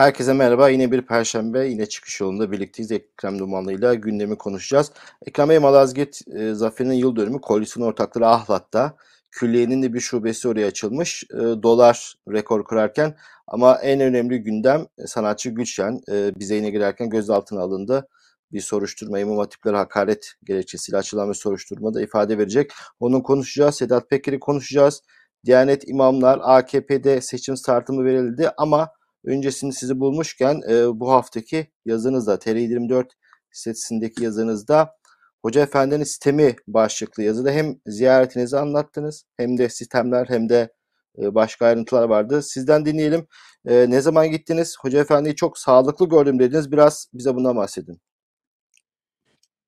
Herkese merhaba. Yine bir perşembe, yine çıkış yolunda birlikteyiz. Ekrem Dumanlı'yla gündemi konuşacağız. Ekrem Bey Malazgirt e, Zaferi'nin yıl dönümü koalisyon ortakları Ahlat'ta. Külliyenin de bir şubesi oraya açılmış. E, dolar rekor kırarken ama en önemli gündem e, sanatçı Gülşen. E, bize yine girerken gözaltına alındı. Bir soruşturma, İmam Hatipleri hakaret gerekçesiyle açılan bir soruşturmada ifade verecek. Onun konuşacağız. Sedat Peker'i konuşacağız. Diyanet imamlar AKP'de seçim startımı verildi ama öncesinde sizi bulmuşken e, bu haftaki yazınızda TR24 sitesindeki yazınızda Hoca Efendi'nin sistemi başlıklı yazıda hem ziyaretinizi anlattınız hem de sistemler hem de e, başka ayrıntılar vardı. Sizden dinleyelim. E, ne zaman gittiniz? Hoca Efendi'yi çok sağlıklı gördüm dediniz. Biraz bize bundan bahsedin.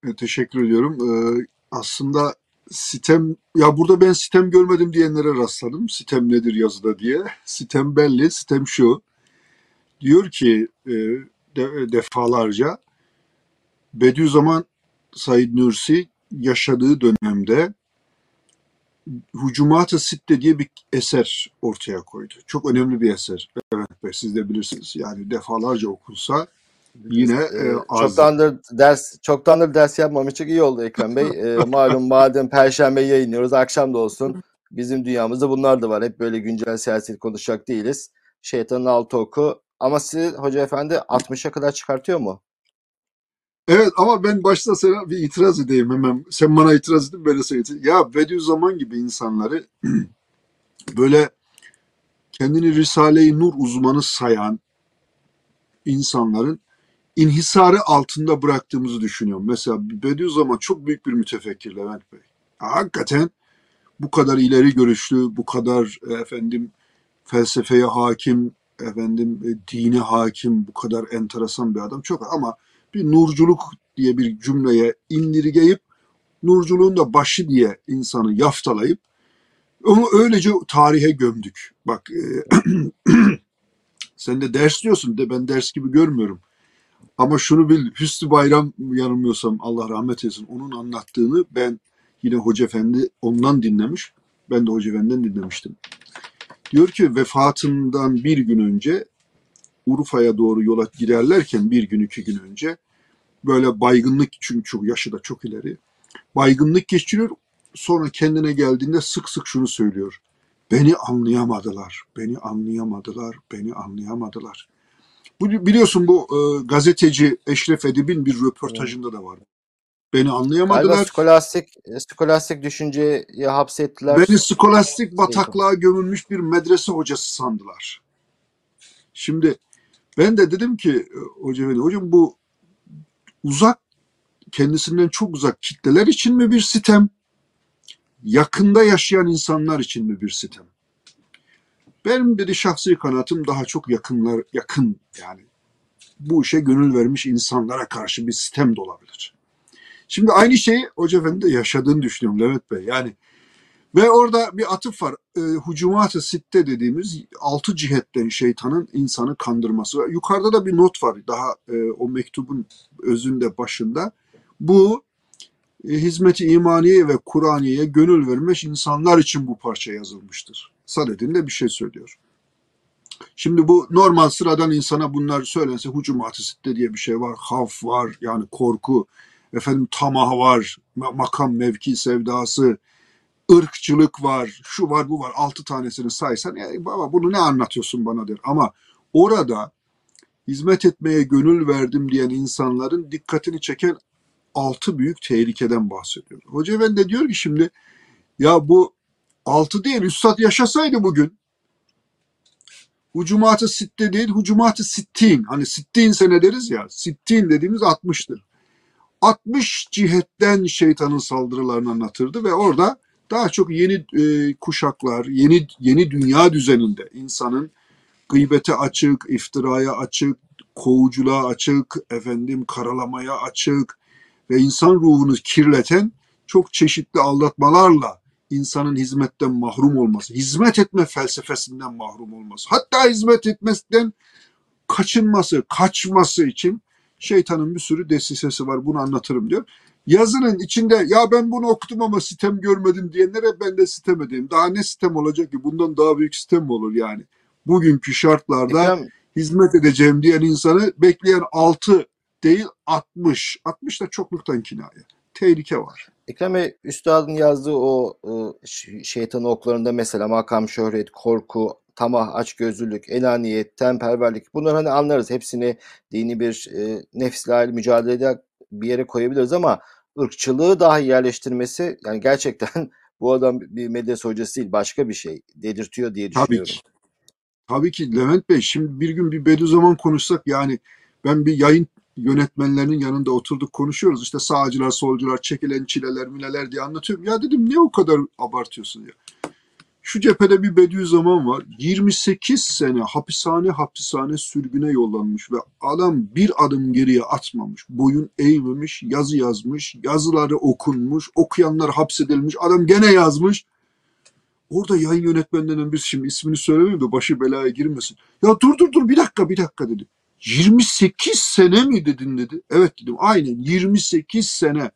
E, teşekkür ediyorum. E, aslında sitem ya burada ben sitem görmedim diyenlere rastladım. Sitem nedir yazıda diye. Sitem belli. Sitem şu. Diyor ki e, de, defalarca Bediüzzaman Said Nursi yaşadığı dönemde Hucumat-ı Sitte diye bir eser ortaya koydu. Çok önemli bir eser. Evet Bey siz de bilirsiniz. Yani defalarca okunsa yine e, az. Çoktandır ders çoktandır ders yapmamıştık. iyi oldu Ekrem Bey. E, malum madem perşembe yayınlıyoruz akşam da olsun. Bizim dünyamızda bunlar da var. Hep böyle güncel siyaset konuşacak değiliz. Şeytanın altı oku. Ama siz Hoca Efendi 60'a kadar çıkartıyor mu? Evet ama ben başta sana bir itiraz edeyim hemen. Sen bana itiraz edin böyle söyleyeyim. Ya Bediüzzaman gibi insanları böyle kendini Risale-i Nur uzmanı sayan insanların inhisarı altında bıraktığımızı düşünüyorum. Mesela Bediüzzaman çok büyük bir mütefekkir Levent Bey. Hakikaten bu kadar ileri görüşlü, bu kadar e, efendim felsefeye hakim, efendim e, dine hakim, bu kadar enteresan bir adam çok ama bir nurculuk diye bir cümleye indirgeyip nurculuğun da başı diye insanı yaftalayıp onu öylece tarihe gömdük. Bak e, sen de ders diyorsun de ben ders gibi görmüyorum. Ama şunu bil Hüsnü Bayram yanılmıyorsam Allah rahmet eylesin onun anlattığını ben yine Hoca Efendi ondan dinlemiş. Ben de Hoca Efendi'den dinlemiştim. Diyor ki vefatından bir gün önce Urfa'ya doğru yola girerlerken bir gün iki gün önce böyle baygınlık çünkü çok yaşı da çok ileri. Baygınlık geçiriyor. Sonra kendine geldiğinde sık sık şunu söylüyor. Beni anlayamadılar, beni anlayamadılar, beni anlayamadılar. Bu biliyorsun bu e, gazeteci Eşref Edip'in bir röportajında da var. Beni anlayamadılar. Galiba skolastik, skolastik düşünceyi hapsettiler. Beni skolastik bataklığa gömülmüş bir medrese hocası sandılar. Şimdi ben de dedim ki e, hocam, hocam bu uzak kendisinden çok uzak kitleler için mi bir sitem? Yakında yaşayan insanlar için mi bir sitem? Benim dedi şahsi kanatım daha çok yakınlar yakın yani bu işe gönül vermiş insanlara karşı bir sitem de olabilir. Şimdi aynı şeyi Hoca Efendi de yaşadığını düşünüyorum Levent Bey. Yani ve orada bir atıf var. E, Hucumat-ı Sitte dediğimiz altı cihetten şeytanın insanı kandırması. Yukarıda da bir not var daha e, o mektubun özünde başında. Bu e, hizmeti imaniye ve Kur'aniye gönül vermiş insanlar için bu parça yazılmıştır. Sadedin de bir şey söylüyor. Şimdi bu normal sıradan insana bunlar söylense hucumat-ı sitte diye bir şey var. Haf var yani korku. Efendim tamah var. Makam mevki sevdası ırkçılık var, şu var bu var altı tanesini saysan e, baba bunu ne anlatıyorsun bana der. Ama orada hizmet etmeye gönül verdim diyen insanların dikkatini çeken altı büyük tehlikeden bahsediyor. Hoca ben de diyor ki şimdi ya bu altı değil Üstad yaşasaydı bugün Hucumatı sitte değil, hucumatı sittin. Hani sittin sene deriz ya, sittin dediğimiz 60'tır. 60 cihetten şeytanın saldırılarını anlatırdı ve orada daha çok yeni e, kuşaklar, yeni yeni dünya düzeninde insanın gıybete açık, iftiraya açık, kovuculuğa açık, efendim karalamaya açık ve insan ruhunu kirleten çok çeşitli aldatmalarla insanın hizmetten mahrum olması, hizmet etme felsefesinden mahrum olması, hatta hizmet etmesinden kaçınması, kaçması için şeytanın bir sürü desisesi var. Bunu anlatırım diyor yazının içinde ya ben bunu okudum ama sitem görmedim diyenlere ben de sitem edeyim. Daha ne sitem olacak ki? Bundan daha büyük sitem mi olur yani? Bugünkü şartlarda Ekrem, hizmet edeceğim diyen insanı bekleyen 6 değil 60. 60 da çokluktan kinaye. Tehlike var. Ekrem Bey, Üstad'ın yazdığı o e, şeytan oklarında mesela makam, şöhret, korku, tamah, açgözlülük, enaniyet, temperverlik bunları hani anlarız. Hepsini dini bir e, nefsle mücadelede bir yere koyabiliriz ama ırkçılığı dahi yerleştirmesi yani gerçekten bu adam bir medrese hocası değil başka bir şey dedirtiyor diye Tabii düşünüyorum. ki. Tabii ki Levent Bey şimdi bir gün bir Bediüzzaman konuşsak yani ben bir yayın yönetmenlerinin yanında oturduk konuşuyoruz. İşte sağcılar, solcular, çekilen çileler, mileler diye anlatıyorum. Ya dedim niye o kadar abartıyorsun ya? Şu cephede bir Bediüzzaman var. 28 sene hapishane hapishane sürgüne yollanmış ve adam bir adım geriye atmamış. Boyun eğmemiş, yazı yazmış, yazıları okunmuş, okuyanlar hapsedilmiş. Adam gene yazmış. Orada yayın yönetmenlerinden birisi şimdi ismini söylemeyeyim de başı belaya girmesin. Ya dur dur dur bir dakika bir dakika dedi. 28 sene mi dedin dedi. Evet dedim aynen 28 sene.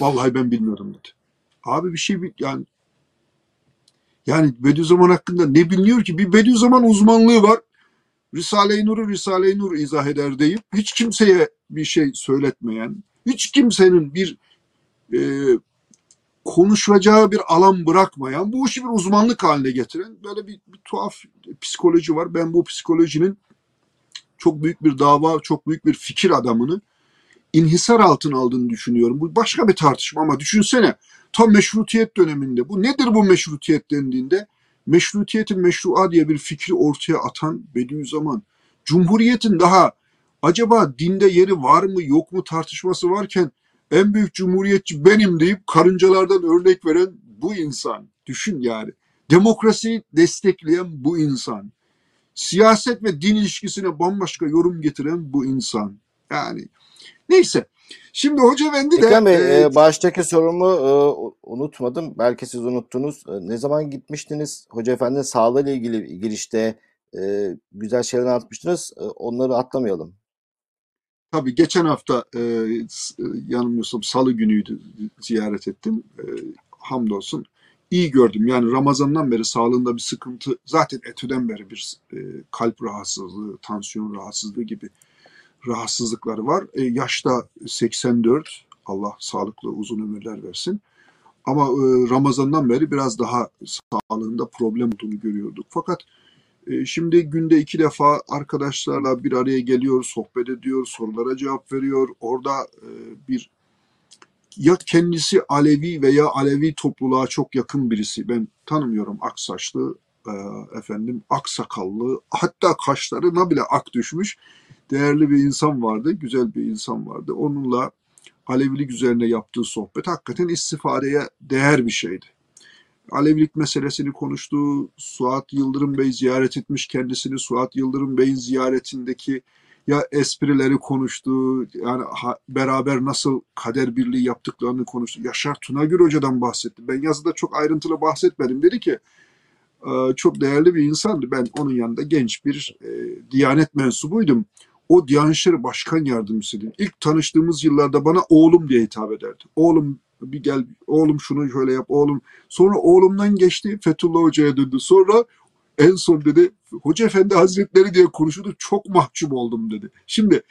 Vallahi ben bilmiyorum dedi. Abi bir şey yani yani Bediüzzaman hakkında ne biliniyor ki? Bir Bediüzzaman uzmanlığı var. Risale-i Nur'u Risale-i Nur izah eder deyip hiç kimseye bir şey söyletmeyen, hiç kimsenin bir e, konuşacağı bir alan bırakmayan, bu işi bir uzmanlık haline getiren böyle bir, bir tuhaf psikoloji var. Ben bu psikolojinin çok büyük bir dava, çok büyük bir fikir adamını inhisar altına aldığını düşünüyorum. Bu başka bir tartışma ama düşünsene tam meşrutiyet döneminde bu nedir bu meşrutiyet dendiğinde meşrutiyetin meşrua diye bir fikri ortaya atan Bediüzzaman. Cumhuriyetin daha acaba dinde yeri var mı yok mu tartışması varken en büyük cumhuriyetçi benim deyip karıncalardan örnek veren bu insan. Düşün yani. Demokrasiyi destekleyen bu insan. Siyaset ve din ilişkisine bambaşka yorum getiren bu insan. Yani neyse. Şimdi Hoca Efendi de Ekrem Bey, e, e, baştaki sorumu e, unutmadım. Belki siz unuttunuz. E, ne zaman gitmiştiniz? Hoca Efendi'nin sağlığıyla ilgili girişte e, güzel şeyler anlatmıştınız. E, onları atlamayalım. Tabii geçen hafta e, e, yanılmıyorsam salı günüydü ziyaret ettim. E, hamdolsun iyi gördüm. Yani Ramazan'dan beri sağlığında bir sıkıntı zaten etüden beri bir e, kalp rahatsızlığı, tansiyon rahatsızlığı gibi rahatsızlıkları var. E, yaşta 84 Allah sağlıklı uzun ömürler versin. Ama e, Ramazan'dan beri biraz daha sağlığında problem olduğunu görüyorduk. Fakat e, Şimdi günde iki defa arkadaşlarla bir araya geliyor, sohbet ediyor, sorulara cevap veriyor. Orada e, bir ya kendisi Alevi veya Alevi topluluğa çok yakın birisi. Ben tanımıyorum aksaçlı, e, efendim aksakallı, hatta kaşlarına bile ak düşmüş değerli bir insan vardı, güzel bir insan vardı. Onunla Alevilik üzerine yaptığı sohbet hakikaten istifadeye değer bir şeydi. Alevilik meselesini konuştu. Suat Yıldırım Bey ziyaret etmiş kendisini. Suat Yıldırım Bey'in ziyaretindeki ya esprileri konuştu. Yani beraber nasıl kader birliği yaptıklarını konuştu. Yaşar Tunagül Hoca'dan bahsetti. Ben yazıda çok ayrıntılı bahsetmedim. Dedi ki "Ee, çok değerli bir insandı. Ben onun yanında genç bir e, diyanet mensubuydum. O Diyanet İşleri Başkan Yardımcısıydı. İlk tanıştığımız yıllarda bana oğlum diye hitap ederdi. Oğlum bir gel, oğlum şunu şöyle yap, oğlum. Sonra oğlumdan geçti, Fethullah Hoca'ya döndü. Sonra en son dedi, Hoca Efendi Hazretleri diye konuşuyordu. Çok mahcup oldum dedi. Şimdi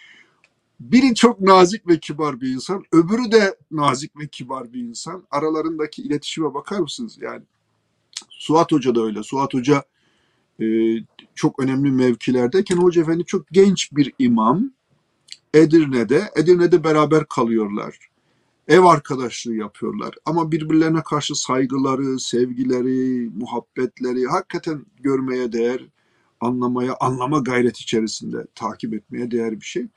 biri çok nazik ve kibar bir insan, öbürü de nazik ve kibar bir insan. Aralarındaki iletişime bakar mısınız? Yani Suat Hoca da öyle. Suat Hoca çok önemli mevkilerdeyken Hoca Efendi çok genç bir imam. Edirne'de, Edirne'de beraber kalıyorlar. Ev arkadaşlığı yapıyorlar. Ama birbirlerine karşı saygıları, sevgileri, muhabbetleri hakikaten görmeye değer, anlamaya, anlama gayret içerisinde takip etmeye değer bir şey.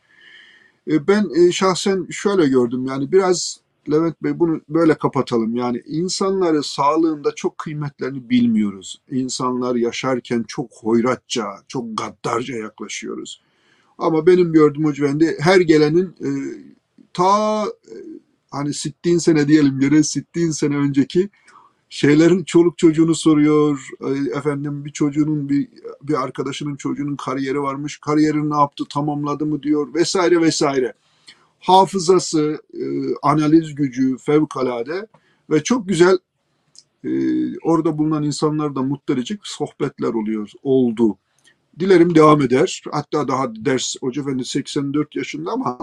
E, Ben e, şahsen şöyle gördüm yani biraz Levent Bey bunu böyle kapatalım. Yani insanları sağlığında çok kıymetlerini bilmiyoruz. İnsanlar yaşarken çok hoyratça, çok gaddarca yaklaşıyoruz. Ama benim gördüğüm Hoca Efendi her gelenin e, ta e, hani sittin sene diyelim yere sittin sene önceki şeylerin çoluk çocuğunu soruyor. E, Efendim bir çocuğunun bir bir arkadaşının çocuğunun kariyeri varmış. Kariyerini ne yaptı, tamamladı mı diyor vesaire vesaire. Hafızası, e, analiz gücü fevkalade ve çok güzel e, orada bulunan insanları da mutlu sohbetler oluyor, oldu. Dilerim devam eder. Hatta daha ders Hoca Efendi 84 yaşında ama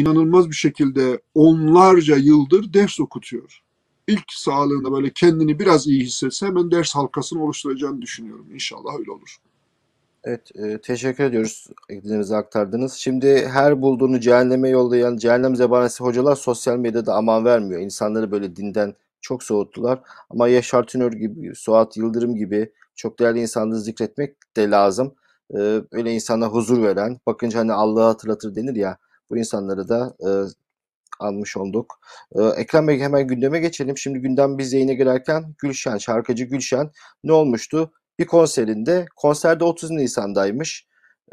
inanılmaz bir şekilde onlarca yıldır ders okutuyor. İlk sağlığında böyle kendini biraz iyi hissetse hemen ders halkasını oluşturacağını düşünüyorum. İnşallah öyle olur. Evet, e, teşekkür ediyoruz eklediğinizi aktardınız. Şimdi her bulduğunu cehenneme yollayan cehennem zebanesi hocalar sosyal medyada aman vermiyor. İnsanları böyle dinden çok soğuttular. Ama Yaşar Tünör gibi, Suat Yıldırım gibi çok değerli insanları zikretmek de lazım. Ee, öyle insana huzur veren, bakınca hani Allah'ı hatırlatır denir ya, bu insanları da e, almış olduk. Ee, Ekrem Bey hemen gündeme geçelim. Şimdi gündem biz yayına girerken Gülşen, şarkıcı Gülşen ne olmuştu? Bir konserinde, konserde 30 Nisan'daymış.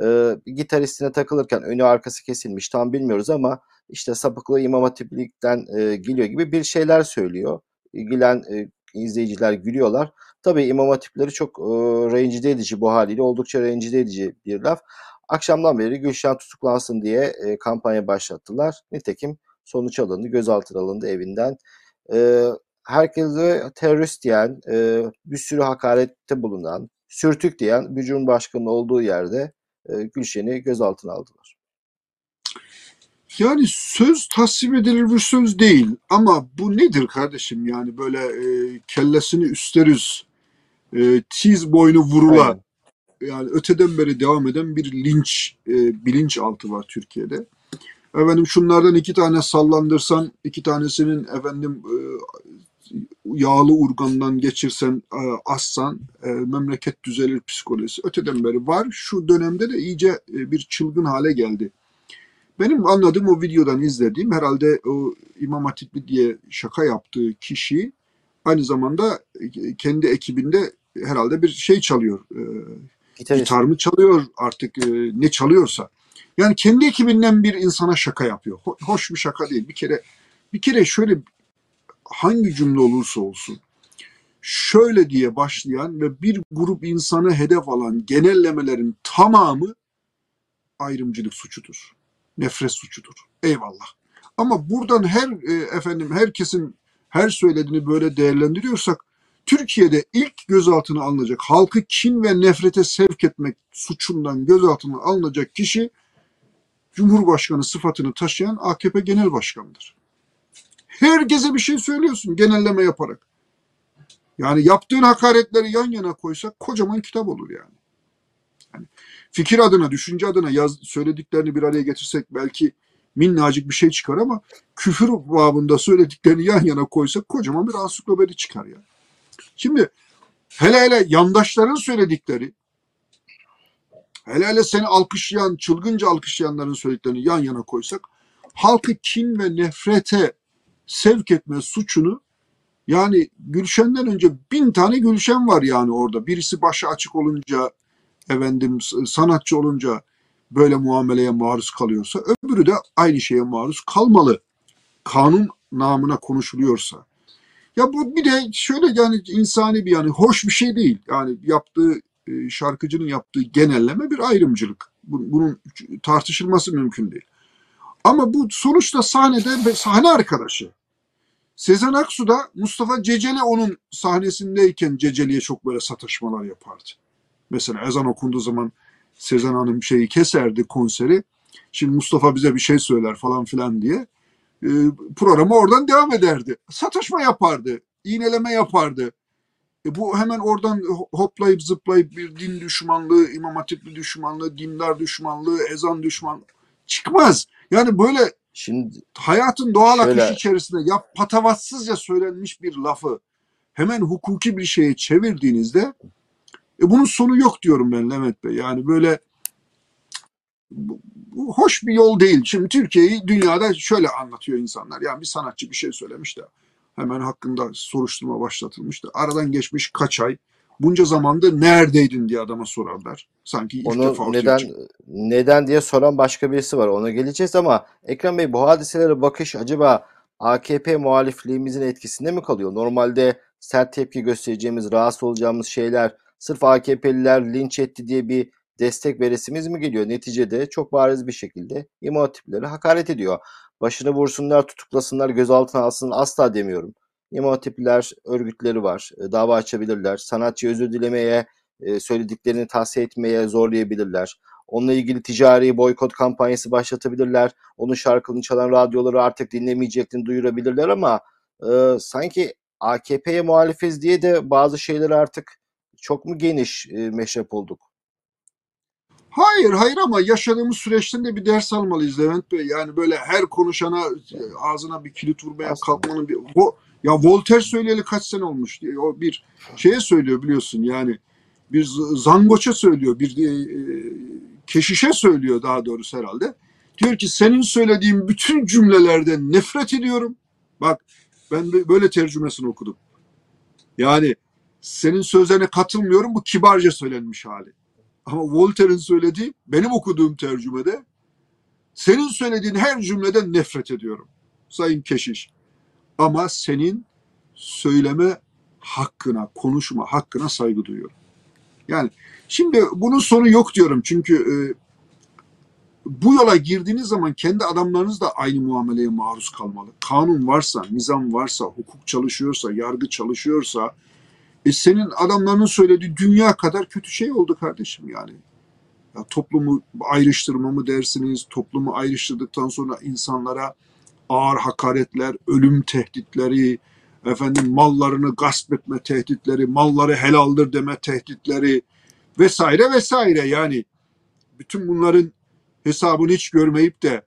Ee, gitaristine takılırken önü arkası kesilmiş tam bilmiyoruz ama işte sapıklığı İmam Hatiplik'ten e, geliyor gibi bir şeyler söylüyor. İlgilen e, izleyiciler gülüyorlar. Tabii İmam Hatipleri çok e, rencide edici bu haliyle oldukça rencide edici bir laf. Akşamdan beri Gülşen tutuklansın diye e, kampanya başlattılar. Nitekim sonuç alındı, gözaltına alındı evinden. E, herkese terörist diyen, e, bir sürü hakarette bulunan, sürtük diyen bir cumhurbaşkanının olduğu yerde e, Gülşen'i gözaltına aldılar. Yani söz tasvip edilir bir söz değil ama bu nedir kardeşim yani böyle e, kellesini üsteriz, e, tiz boynu vurula Aynen. yani öteden beri devam eden bir linç e, bilinçaltı var Türkiye'de. Efendim şunlardan iki tane sallandırsan, iki tanesinin efendim e, yağlı urgandan geçirsen, e, assan e, memleket düzelir psikolojisi öteden beri var. Şu dönemde de iyice e, bir çılgın hale geldi. Benim anladığım o videodan izlediğim herhalde o İmam Hatipli diye şaka yaptığı kişi aynı zamanda e, kendi ekibinde herhalde bir şey çalıyor. E, Gitarist. gitar mı çalıyor artık e, ne çalıyorsa. Yani kendi ekibinden bir insana şaka yapıyor. Ho- hoş bir şaka değil. Bir kere bir kere şöyle hangi cümle olursa olsun şöyle diye başlayan ve bir grup insanı hedef alan genellemelerin tamamı ayrımcılık suçudur. Nefret suçudur. Eyvallah. Ama buradan her e, efendim herkesin her söylediğini böyle değerlendiriyorsak Türkiye'de ilk gözaltına alınacak halkı kin ve nefrete sevk etmek suçundan gözaltına alınacak kişi Cumhurbaşkanı sıfatını taşıyan AKP Genel Başkanı'dır. Herkese bir şey söylüyorsun genelleme yaparak. Yani yaptığın hakaretleri yan yana koysak kocaman kitap olur yani. yani fikir adına, düşünce adına yaz, söylediklerini bir araya getirsek belki minnacık bir şey çıkar ama küfür babında söylediklerini yan yana koysak kocaman bir ansiklopedi çıkar ya. Şimdi hele hele yandaşların söyledikleri hele hele seni alkışlayan, çılgınca alkışlayanların söylediklerini yan yana koysak halkı kin ve nefrete sevk etme suçunu yani Gülşen'den önce bin tane Gülşen var yani orada. Birisi başı açık olunca efendim sanatçı olunca böyle muameleye maruz kalıyorsa öbürü de aynı şeye maruz kalmalı. Kanun namına konuşuluyorsa. Ya bu bir de şöyle yani insani bir yani hoş bir şey değil. Yani yaptığı e, şarkıcının yaptığı genelleme bir ayrımcılık. Bunun tartışılması mümkün değil. Ama bu sonuçta sahnede sahne arkadaşı. Sezen Aksu da Mustafa Ceceli onun sahnesindeyken Ceceli'ye çok böyle sataşmalar yapardı. Mesela ezan okunduğu zaman Sezen Hanım şeyi keserdi konseri. Şimdi Mustafa bize bir şey söyler falan filan diye. E, programı oradan devam ederdi. Sataşma yapardı. iğneleme yapardı. E, bu hemen oradan hoplayıp zıplayıp bir din düşmanlığı, imam hatipli düşmanlığı, dindar düşmanlığı, ezan düşman çıkmaz. Yani böyle Şimdi hayatın doğal Şöyle- akışı içerisinde ya patavatsızca söylenmiş bir lafı hemen hukuki bir şeye çevirdiğinizde e bunun sonu yok diyorum ben Levent Bey. Yani böyle bu, bu hoş bir yol değil. Şimdi Türkiye'yi dünyada şöyle anlatıyor insanlar. Yani bir sanatçı bir şey söylemiş de hemen hakkında soruşturma başlatılmış da aradan geçmiş kaç ay bunca zamanda neredeydin diye adama sorarlar. Sanki ilk onu defa neden çıktı. neden diye soran başka birisi var. Ona geleceğiz ama Ekrem Bey bu hadiselere bakış acaba AKP muhalifliğimizin etkisinde mi kalıyor? Normalde sert tepki göstereceğimiz, rahatsız olacağımız şeyler sırf AKP'liler linç etti diye bir destek veresimiz mi geliyor? Neticede çok bariz bir şekilde İmam hakaret ediyor. Başını vursunlar, tutuklasınlar, gözaltına alsın asla demiyorum. İmam Hatipliler örgütleri var. e, Dava açabilirler. Sanatçı özür dilemeye e, söylediklerini tahsiye etmeye zorlayabilirler. Onunla ilgili ticari boykot kampanyası başlatabilirler. Onun şarkılarını çalan radyoları artık dinlemeyeceklerini duyurabilirler ama e, sanki AKP'ye muhalifiz diye de bazı şeyleri artık çok mu geniş e, meşrep olduk? Hayır hayır ama yaşadığımız süreçten de bir ders almalıyız Levent Bey. Yani böyle her konuşana ağzına bir kilit vurmaya Aslında. kalkmanın bir... Vo- ya Voltaire söyleyeli kaç sene olmuş? O bir şeye söylüyor biliyorsun yani. Bir zangoça söylüyor, bir e, keşişe söylüyor daha doğrusu herhalde. Diyor ki senin söylediğin bütün cümlelerden nefret ediyorum. Bak ben böyle tercümesini okudum. Yani senin sözlerine katılmıyorum bu kibarca söylenmiş hali. Ama Voltaire'in söylediği benim okuduğum tercümede senin söylediğin her cümleden nefret ediyorum. Sayın Keşiş. Ama senin söyleme hakkına, konuşma hakkına saygı duyuyorum. Yani şimdi bunun sonu yok diyorum. Çünkü e, bu yola girdiğiniz zaman kendi adamlarınız da aynı muameleye maruz kalmalı. Kanun varsa, nizam varsa, hukuk çalışıyorsa, yargı çalışıyorsa e senin adamlarının söylediği dünya kadar kötü şey oldu kardeşim yani. Ya toplumu ayrıştırma mı dersiniz? Toplumu ayrıştırdıktan sonra insanlara ağır hakaretler, ölüm tehditleri, efendim mallarını gasp etme tehditleri, malları helaldir deme tehditleri vesaire vesaire yani bütün bunların hesabını hiç görmeyip de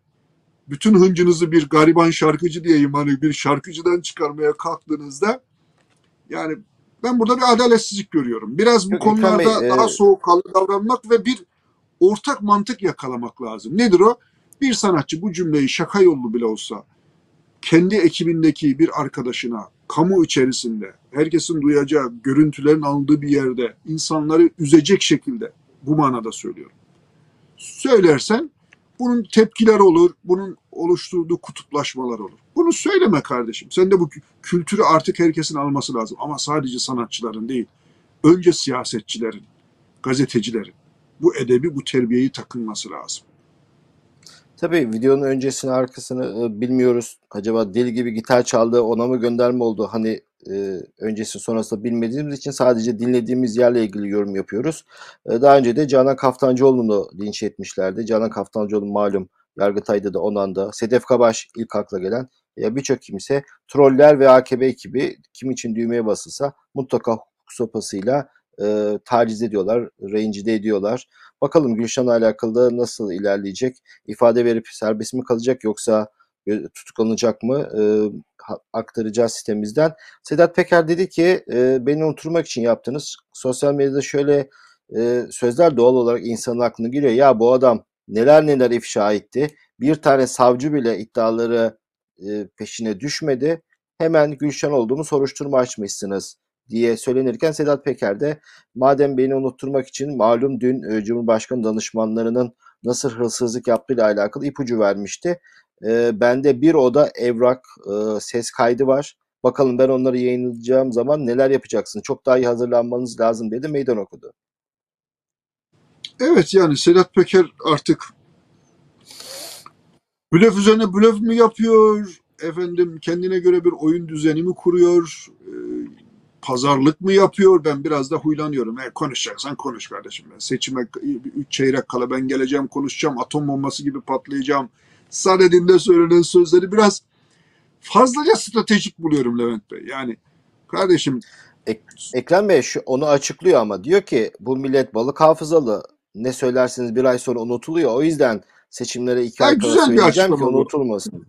bütün hıncınızı bir gariban şarkıcı diyeyim hani bir şarkıcıdan çıkarmaya kalktığınızda yani ben burada bir adaletsizlik görüyorum. Biraz bu Yok, konularda e- daha soğukkanlı davranmak ve bir ortak mantık yakalamak lazım. Nedir o? Bir sanatçı bu cümleyi şaka yollu bile olsa kendi ekibindeki bir arkadaşına kamu içerisinde herkesin duyacağı görüntülerin alındığı bir yerde insanları üzecek şekilde bu manada söylüyorum. Söylersen bunun tepkileri olur, bunun oluşturduğu kutuplaşmalar olur. Bunu söyleme kardeşim. Sen de bu kü- kültürü artık herkesin alması lazım. Ama sadece sanatçıların değil. Önce siyasetçilerin, gazetecilerin bu edebi, bu terbiyeyi takınması lazım. Tabii videonun öncesini arkasını e, bilmiyoruz. Acaba deli gibi gitar çaldı ona mı gönderme oldu? Hani e, öncesi sonrasında bilmediğimiz için sadece dinlediğimiz yerle ilgili yorum yapıyoruz. E, daha önce de Canan Kaftancıoğlu'nu linç etmişlerdi. Canan Kaftancıoğlu malum Yargıtay'da da onanda. Sedef Kabaş ilk akla gelen. Ya birçok kimse troller ve AKP ekibi kim için düğmeye basılsa mutlaka hukuk sopasıyla e, taciz ediyorlar, rencide ediyorlar. Bakalım Gülşen'le alakalı da nasıl ilerleyecek? ifade verip serbest mi kalacak yoksa gö- tutuklanacak mı e, aktaracağız sitemizden. Sedat Peker dedi ki e, beni unutturmak için yaptınız. Sosyal medyada şöyle e, sözler doğal olarak insanın aklına giriyor. Ya bu adam neler neler ifşa etti. Bir tane savcı bile iddiaları e, peşine düşmedi. Hemen Gülşen olduğunu soruşturma açmışsınız diye söylenirken Sedat Peker de madem beni unutturmak için malum dün e, Cumhurbaşkanı danışmanlarının nasıl hırsızlık yaptığıyla alakalı ipucu vermişti. E, bende bir oda evrak, e, ses kaydı var. Bakalım ben onları yayınlayacağım zaman neler yapacaksın? Çok daha iyi hazırlanmanız lazım dedi. Meydan okudu. Evet yani Sedat Peker artık blöf üzerine blöf mü yapıyor? Efendim kendine göre bir oyun düzeni mi kuruyor? Ee, pazarlık mı yapıyor? Ben biraz da huylanıyorum. E, konuşacaksan konuş kardeşim. Ben seçime üç çeyrek kala ben geleceğim konuşacağım. Atom bombası gibi patlayacağım. Sadedinde söylenen sözleri biraz fazlaca stratejik buluyorum Levent Bey. Yani kardeşim Ekrem Bey şu, onu açıklıyor ama diyor ki bu millet balık hafızalı. Ne söylerseniz bir ay sonra unutuluyor. O yüzden seçimlere iki ay bir söyleyeceğim ki unutulmasın.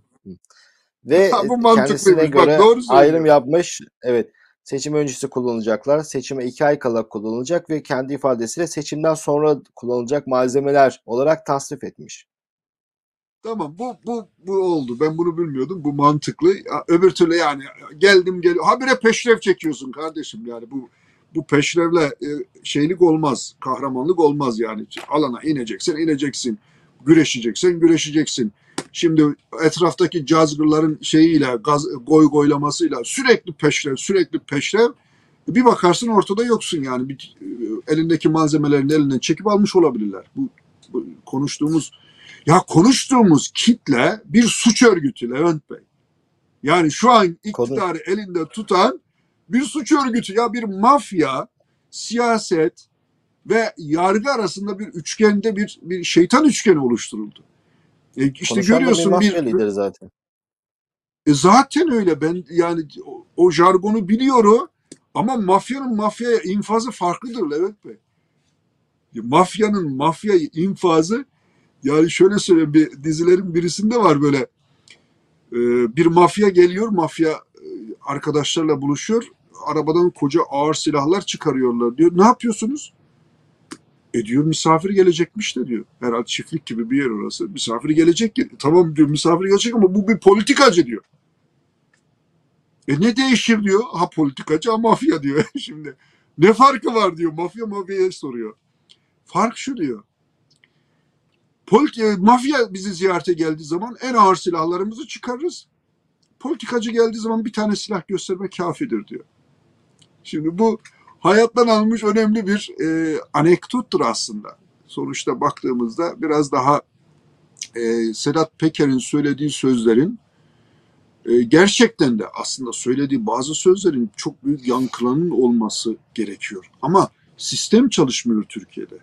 Ve Ha, bu kendisine Bak, göre doğru söylüyor. ayrım yapmış. Evet. Seçim öncesi kullanılacaklar. Seçime iki ay kala kullanılacak ve kendi ifadesiyle seçimden sonra kullanılacak malzemeler olarak tasnif etmiş. Tamam bu bu bu oldu. Ben bunu bilmiyordum. Bu mantıklı. Öbür türlü yani geldim gel. Habire peşrev çekiyorsun kardeşim yani bu bu peşrevle e, şeylik olmaz. Kahramanlık olmaz yani. Alana ineceksen ineceksin. Güreşeceksen güreşeceksin. Şimdi etraftaki cazgırların şeyiyle gaz, goy goylamasıyla sürekli peşrev sürekli peşrev bir bakarsın ortada yoksun yani. Bir, e, elindeki malzemelerin elinden çekip almış olabilirler. Bu, bu konuştuğumuz ya konuştuğumuz kitle bir suç örgütü Levent Bey. Yani şu an iktidarı elinde tutan bir suç örgütü. Ya bir mafya, siyaset, ve yargı arasında bir üçgende bir bir şeytan üçgeni oluşturuldu. E işte Konuşan bir görüyorsun mafya bir lideri zaten. e zaten öyle ben yani o, o jargonu biliyorum ama mafyanın mafyaya infazı farklıdır Levent Bey. Mafyanın mafyayı infazı yani şöyle söyleyeyim bir dizilerin birisinde var böyle e, bir mafya geliyor mafya e, arkadaşlarla buluşuyor arabadan koca ağır silahlar çıkarıyorlar diyor. Ne yapıyorsunuz? E diyor misafir gelecekmiş de diyor. Herhalde çiftlik gibi bir yer orası. Misafir gelecek. Tamam diyor misafir gelecek ama bu bir politikacı diyor. E ne değişir diyor. Ha politikacı ha mafya diyor. Şimdi ne farkı var diyor. Mafya mafyaya soruyor. Fark şu diyor. Polit e, mafya bizi ziyarete geldiği zaman en ağır silahlarımızı çıkarırız. Politikacı geldiği zaman bir tane silah göstermek kafidir diyor. Şimdi bu hayattan alınmış önemli bir e, anekdottur aslında. Sonuçta baktığımızda biraz daha e, Sedat Peker'in söylediği sözlerin e, gerçekten de aslında söylediği bazı sözlerin çok büyük yankılarının olması gerekiyor. Ama sistem çalışmıyor Türkiye'de.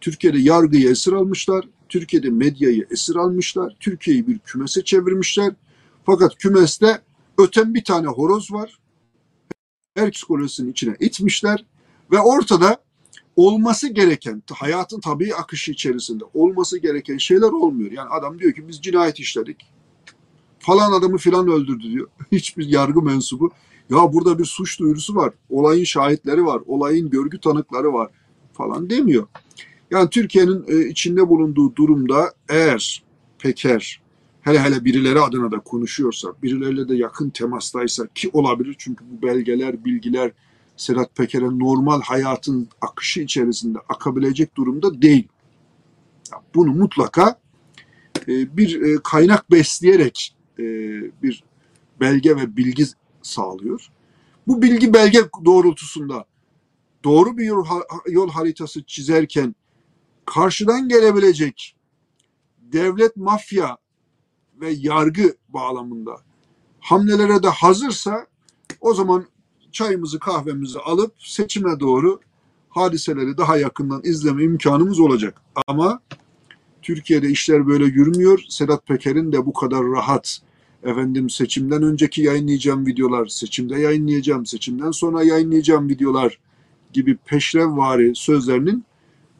Türkiye'de yargıyı esir almışlar, Türkiye'de medyayı esir almışlar, Türkiye'yi bir kümese çevirmişler. Fakat kümeste öten bir tane horoz var. Her psikolojisinin içine itmişler ve ortada olması gereken, hayatın tabii akışı içerisinde olması gereken şeyler olmuyor. Yani adam diyor ki biz cinayet işledik. Falan adamı filan öldürdü diyor. Hiçbir yargı mensubu. Ya burada bir suç duyurusu var. Olayın şahitleri var. Olayın görgü tanıkları var falan demiyor. Yani Türkiye'nin e, içinde bulunduğu durumda eğer Peker hele hele birileri adına da konuşuyorsa, birileriyle de yakın temastaysa ki olabilir çünkü bu belgeler, bilgiler Sedat Peker'e normal hayatın akışı içerisinde akabilecek durumda değil. Bunu mutlaka e, bir e, kaynak besleyerek e, bir belge ve bilgi sağlıyor. Bu bilgi belge doğrultusunda doğru bir yol, yol haritası çizerken karşıdan gelebilecek devlet, mafya ve yargı bağlamında hamlelere de hazırsa o zaman çayımızı kahvemizi alıp seçime doğru hadiseleri daha yakından izleme imkanımız olacak. Ama Türkiye'de işler böyle yürümüyor. Sedat Peker'in de bu kadar rahat efendim seçimden önceki yayınlayacağım videolar, seçimde yayınlayacağım, seçimden sonra yayınlayacağım videolar gibi peşrevvari sözlerinin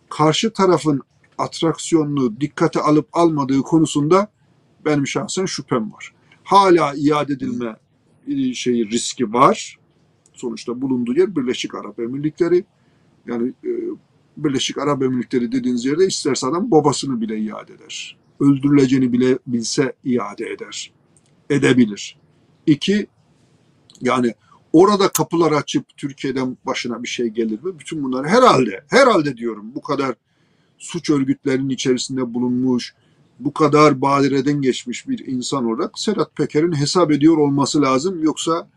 karşı tarafın atraksiyonunu dikkate alıp almadığı konusunda benim şahsen şüphem var. Hala iade edilme e, şeyi riski var. Sonuçta bulunduğu yer Birleşik Arap Emirlikleri. Yani e, Birleşik Arap Emirlikleri dediğiniz yerde isterse adam babasını bile iade eder. Öldürüleceğini bile bilse iade eder. Edebilir. İki, yani orada kapılar açıp Türkiye'den başına bir şey gelir mi? Bütün bunlar herhalde, herhalde diyorum bu kadar suç örgütlerinin içerisinde bulunmuş, bu kadar badireden geçmiş bir insan olarak Sedat Peker'in hesap ediyor olması lazım. Yoksa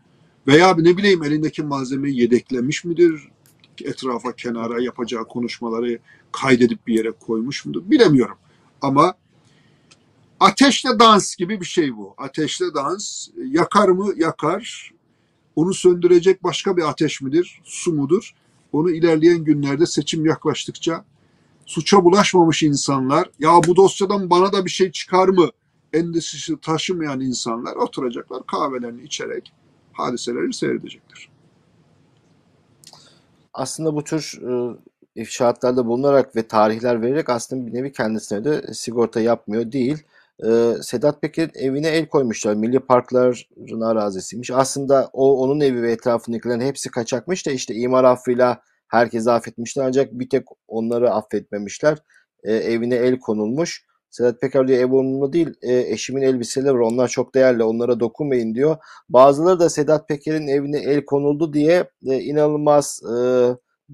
veya ne bileyim elindeki malzemeyi yedeklemiş midir? Etrafa, kenara yapacağı konuşmaları kaydedip bir yere koymuş mudur? Bilemiyorum. Ama ateşle dans gibi bir şey bu. Ateşle dans yakar mı? Yakar. Onu söndürecek başka bir ateş midir? Su mudur? Onu ilerleyen günlerde seçim yaklaştıkça suça bulaşmamış insanlar, ya bu dosyadan bana da bir şey çıkar mı endişesi taşımayan insanlar oturacaklar kahvelerini içerek hadiseleri seyredecektir. Aslında bu tür e, ifşaatlarda bulunarak ve tarihler vererek aslında bir nevi kendisine de sigorta yapmıyor değil. E, Sedat Peker'in evine el koymuşlar. Milli Parkların arazisiymiş. Aslında o onun evi ve etrafındakilerin hepsi kaçakmış da işte imar affıyla herkesi affetmişler ancak bir tek onları affetmemişler. E, evine el konulmuş. Sedat Peker diyor ev onunla değil e, eşimin elbiseleri var onlar çok değerli onlara dokunmayın diyor. Bazıları da Sedat Peker'in evine el konuldu diye e, inanılmaz e,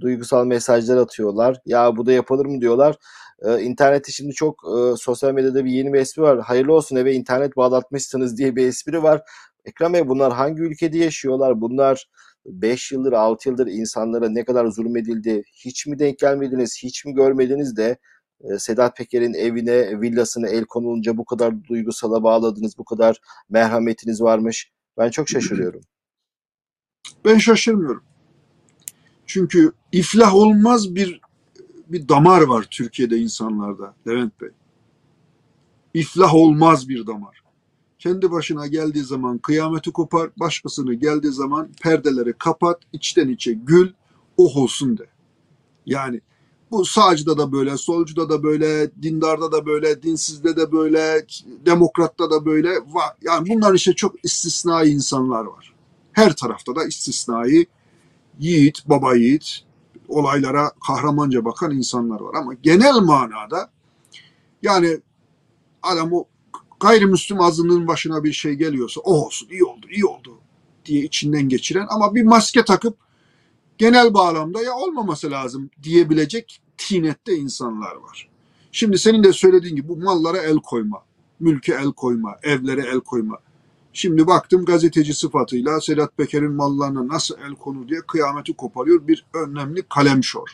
duygusal mesajlar atıyorlar. Ya bu da yapılır mı diyorlar. E, internette şimdi çok e, sosyal medyada bir yeni bir espri var. Hayırlı olsun eve internet bağlatmışsınız diye bir espri var. Ekrem Bey bunlar hangi ülkede yaşıyorlar? Bunlar 5 yıldır 6 yıldır insanlara ne kadar zulmedildi hiç mi denk gelmediniz hiç mi görmediniz de e, Sedat Peker'in evine villasına el konulunca bu kadar duygusala bağladınız bu kadar merhametiniz varmış ben çok şaşırıyorum. Ben şaşırmıyorum. Çünkü iflah olmaz bir bir damar var Türkiye'de insanlarda Levent Bey. İflah olmaz bir damar. Kendi başına geldiği zaman kıyameti kopar, başkasını geldiği zaman perdeleri kapat, içten içe gül, oh olsun de. Yani bu sağcıda da böyle, solcuda da böyle, dindarda da böyle, dinsizde de böyle, demokratta da böyle. Yani bunlar işte çok istisnai insanlar var. Her tarafta da istisnai yiğit, baba yiğit, olaylara kahramanca bakan insanlar var. Ama genel manada yani adam o gayrimüslim azınlığın başına bir şey geliyorsa oh olsun, iyi oldu, iyi oldu diye içinden geçiren ama bir maske takıp genel bağlamda ya olmaması lazım diyebilecek tinette insanlar var. Şimdi senin de söylediğin gibi bu mallara el koyma, mülke el koyma, evlere el koyma. Şimdi baktım gazeteci sıfatıyla Sedat Peker'in mallarına nasıl el konur diye kıyameti koparıyor bir önemli kalemşor.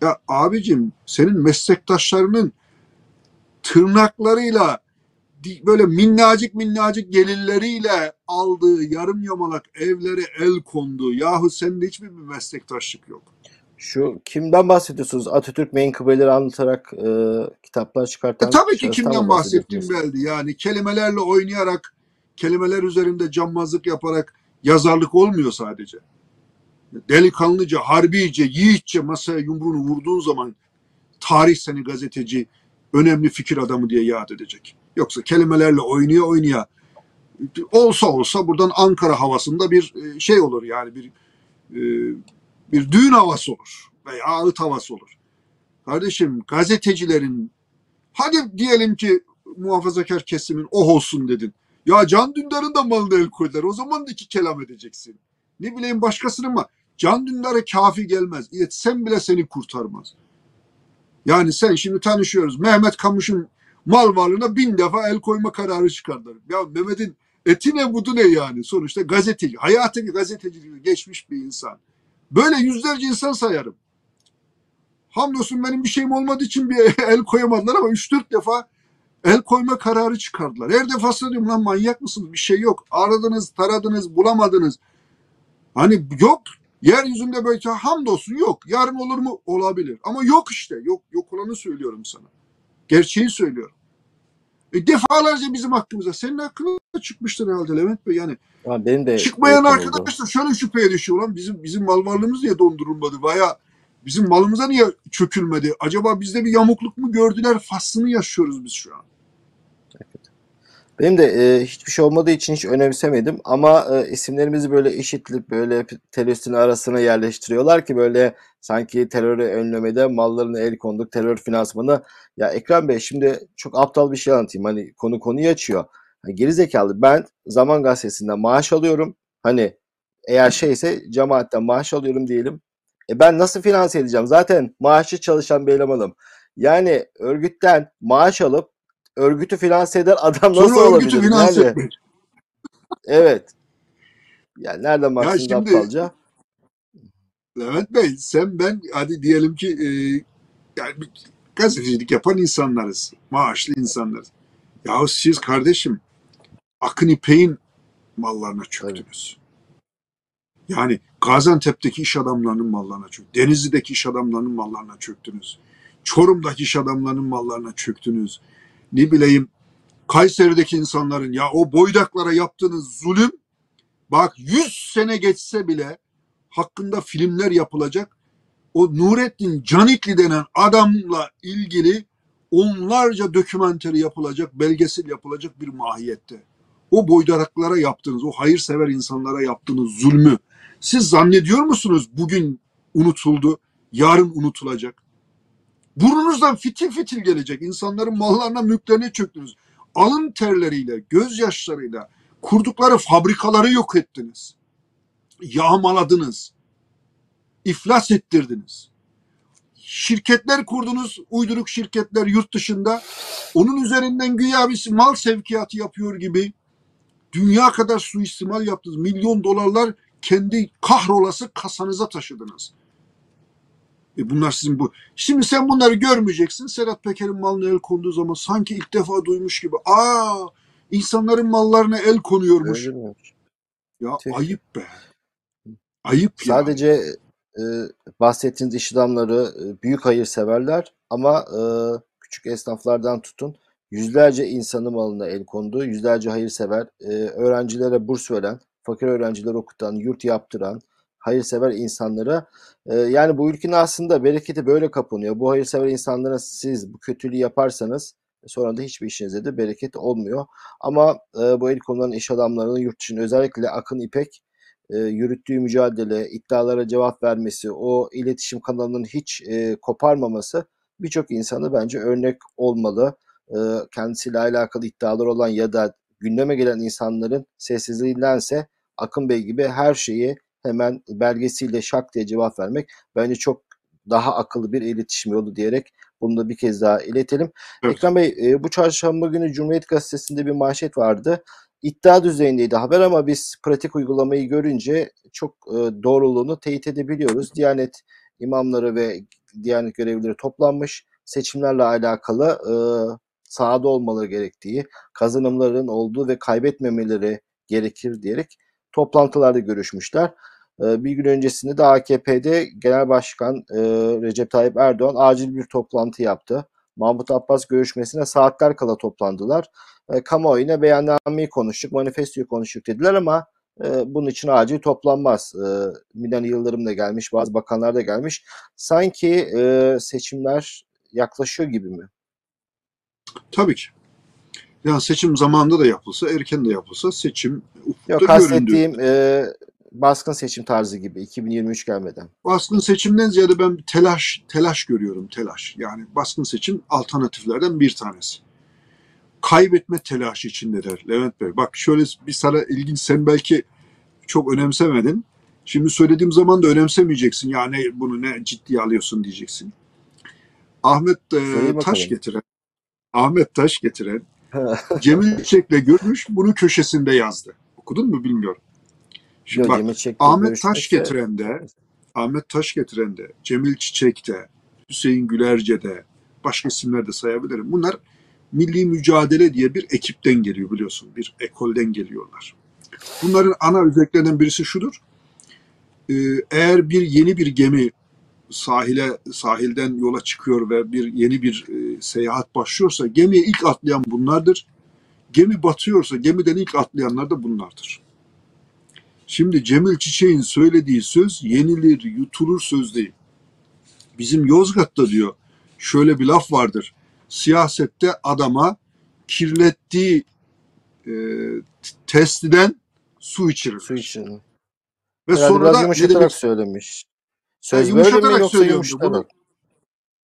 Ya abicim senin meslektaşlarının tırnaklarıyla böyle minnacık minnacık gelirleriyle aldığı yarım yamalak evlere el kondu. Yahu sende hiçbir bir meslektaşlık yok. Şu kimden bahsediyorsunuz? Atatürk menkıbeleri anlatarak e, kitaplar çıkartan. E, tabii ki kimden bahsettiğim belli. Yani kelimelerle oynayarak, kelimeler üzerinde cammazlık yaparak yazarlık olmuyor sadece. Delikanlıca, harbice, yiğitçe masaya yumruğunu vurduğun zaman tarih seni gazeteci, önemli fikir adamı diye yad edecek. Yoksa kelimelerle oynuyor oynuyor. Olsa olsa buradan Ankara havasında bir e, şey olur yani bir e, bir düğün havası olur veya ağıt havası olur. Kardeşim gazetecilerin hadi diyelim ki muhafazakar kesimin oh olsun dedin. Ya Can Dündar'ın da malını el koydular. O zaman da iki kelam edeceksin. Ne bileyim başkasının mı? Can Dündar'a kafi gelmez. Sen bile seni kurtarmaz. Yani sen şimdi tanışıyoruz. Mehmet Kamış'ın mal varlığına bin defa el koyma kararı çıkardılar. Ya Mehmet'in eti ne budu ne yani sonuçta gazeteci. Hayatını gazeteciliği geçmiş bir insan. Böyle yüzlerce insan sayarım. Hamdolsun benim bir şeyim olmadığı için bir el koyamadılar ama 3-4 defa el koyma kararı çıkardılar. Her defasında diyorum lan manyak mısınız? Bir şey yok. Aradınız, taradınız, bulamadınız. Hani yok. Yeryüzünde böyle hamdolsun yok. Yarın olur mu? Olabilir. Ama yok işte. Yok yok olanı söylüyorum sana. Gerçeği söylüyorum. E, defalarca bizim hakkımıza. Senin hakkında çıkmıştır herhalde Levent Bey. Yani ha, benim de çıkmayan arkadaşlar şöyle şüpheye düşüyor lan. Bizim bizim mal varlığımız niye dondurulmadı? Baya bizim malımıza niye çökülmedi? Acaba bizde bir yamukluk mu gördüler? Faslını yaşıyoruz biz şu an. Benim de e, hiçbir şey olmadığı için hiç önemsemedim ama e, isimlerimizi böyle eşitleyip böyle teröristin arasına yerleştiriyorlar ki böyle sanki terörü önlemede mallarını el konduk, terör finansmanı. Ya Ekrem Bey şimdi çok aptal bir şey anlatayım. Hani konu konuyu açıyor. Hani geri zekalı ben Zaman Gazetesi'nden maaş alıyorum. Hani eğer şeyse cemaatten maaş alıyorum diyelim. E ben nasıl finanse edeceğim? Zaten maaşlı çalışan bir elemanım. Yani örgütten maaş alıp örgütü finanse eden adam nasıl Sonra olabilir? örgütü finanse etmek. Evet. Yani nereden baksın şimdi- aptalca? Levent Bey sen ben hadi diyelim ki e, yani gazetecilik yapan insanlarız. Maaşlı insanlarız. Yahu siz kardeşim Akın İpek'in mallarına çöktünüz. Yani Gaziantep'teki iş adamlarının mallarına çöktünüz. Denizli'deki iş adamlarının mallarına çöktünüz. Çorum'daki iş adamlarının mallarına çöktünüz. Ne bileyim Kayseri'deki insanların ya o boydaklara yaptığınız zulüm bak 100 sene geçse bile hakkında filmler yapılacak. O Nurettin Canikli denen adamla ilgili onlarca dokümanteri yapılacak, belgesel yapılacak bir mahiyette. O boydaraklara yaptığınız, o hayırsever insanlara yaptığınız zulmü siz zannediyor musunuz bugün unutuldu, yarın unutulacak? Burnunuzdan fitil fitil gelecek. insanların mallarına, mülklerine çöktünüz. Alın terleriyle, gözyaşlarıyla kurdukları fabrikaları yok ettiniz. Yağmaladınız. iflas ettirdiniz. Şirketler kurdunuz, uyduruk şirketler yurt dışında. Onun üzerinden güya bir mal sevkiyatı yapıyor gibi dünya kadar suistimal yaptınız. Milyon dolarlar kendi kahrolası kasanıza taşıdınız. E bunlar sizin bu. Şimdi sen bunları görmeyeceksin. Sedat Peker'in malına el konduğu zaman sanki ilk defa duymuş gibi. Aa insanların mallarına el konuyormuş. Öyle? Ya Tüh. ayıp be. Ayıp ya. Sadece e, bahsettiğiniz iş adamları e, büyük hayırseverler ama e, küçük esnaflardan tutun yüzlerce insanın malına el kondu, yüzlerce hayırsever, e, öğrencilere burs veren, fakir öğrencileri okutan, yurt yaptıran, hayırsever insanlara e, yani bu ülkenin aslında bereketi böyle kapanıyor. Bu hayırsever insanlara siz bu kötülüğü yaparsanız sonra da hiçbir işinize de bereket olmuyor. Ama e, bu el konulan iş adamlarının yurt dışında özellikle Akın İpek e, yürüttüğü mücadele, iddialara cevap vermesi, o iletişim kanalının hiç e, koparmaması birçok insanı bence örnek olmalı. E, kendisiyle alakalı iddialar olan ya da gündeme gelen insanların sessizliğindense Akın Bey gibi her şeyi hemen belgesiyle şak diye cevap vermek bence çok daha akıllı bir iletişim yolu diyerek bunu da bir kez daha iletelim. Evet. Ekrem Bey e, bu çarşamba günü Cumhuriyet Gazetesi'nde bir manşet vardı. İddia düzeyindeydi haber ama biz pratik uygulamayı görünce çok e, doğruluğunu teyit edebiliyoruz. Diyanet imamları ve Diyanet görevlileri toplanmış. Seçimlerle alakalı e, sahada olmaları gerektiği, kazanımların olduğu ve kaybetmemeleri gerekir diyerek toplantılarda görüşmüşler. E, bir gün öncesinde de AKP'de Genel Başkan e, Recep Tayyip Erdoğan acil bir toplantı yaptı. Mahmut Abbas görüşmesine saatler kala toplandılar. E, kamuoyuna beyannameyi konuştuk, manifestoyu konuştuk dediler ama e, bunun için acil toplanmaz. Milan Yıldırım da gelmiş, bazı bakanlar da gelmiş. Sanki seçimler yaklaşıyor gibi mi? Tabii ki. Yani seçim zamanında da yapılsa, erken de yapılsa seçim ufukta Yok göründü. kastettiğim e, baskın seçim tarzı gibi 2023 gelmeden. Baskın seçimden ziyade ben telaş telaş görüyorum telaş. Yani baskın seçim alternatiflerden bir tanesi. Kaybetme telaşı içindeler Levent Bey. Bak şöyle bir sana ilginç sen belki çok önemsemedin. Şimdi söylediğim zaman da önemsemeyeceksin. Ya ne bunu ne ciddiye alıyorsun diyeceksin. Ahmet e. Taş getiren Ahmet Taş getiren Cemil Çiçek'le görmüş bunu köşesinde yazdı. Okudun mu bilmiyorum. Şimdi bak Ahmet Taş görüşmesi- getiren de Ahmet Taş getiren de Cemil Çiçek de Hüseyin Gülerce de başka isimler de sayabilirim. Bunlar Milli Mücadele diye bir ekipten geliyor biliyorsun. Bir ekolden geliyorlar. Bunların ana özelliklerinden birisi şudur. Ee, Eğer bir yeni bir gemi sahile sahilden yola çıkıyor ve bir yeni bir e, seyahat başlıyorsa gemiye ilk atlayan bunlardır. Gemi batıyorsa gemiden ilk atlayanlar da bunlardır. Şimdi Cemil Çiçek'in söylediği söz yenilir, yutulur söz değil. Bizim Yozgat'ta diyor şöyle bir laf vardır. Siyasette adama kirlettiği e, testiden su içirir. Su için. Ve Herhalde sonra da yumuşatarak demek söylemiş. Söz Ha, böyle mi yumuşatarak yoksa yumuşatarak?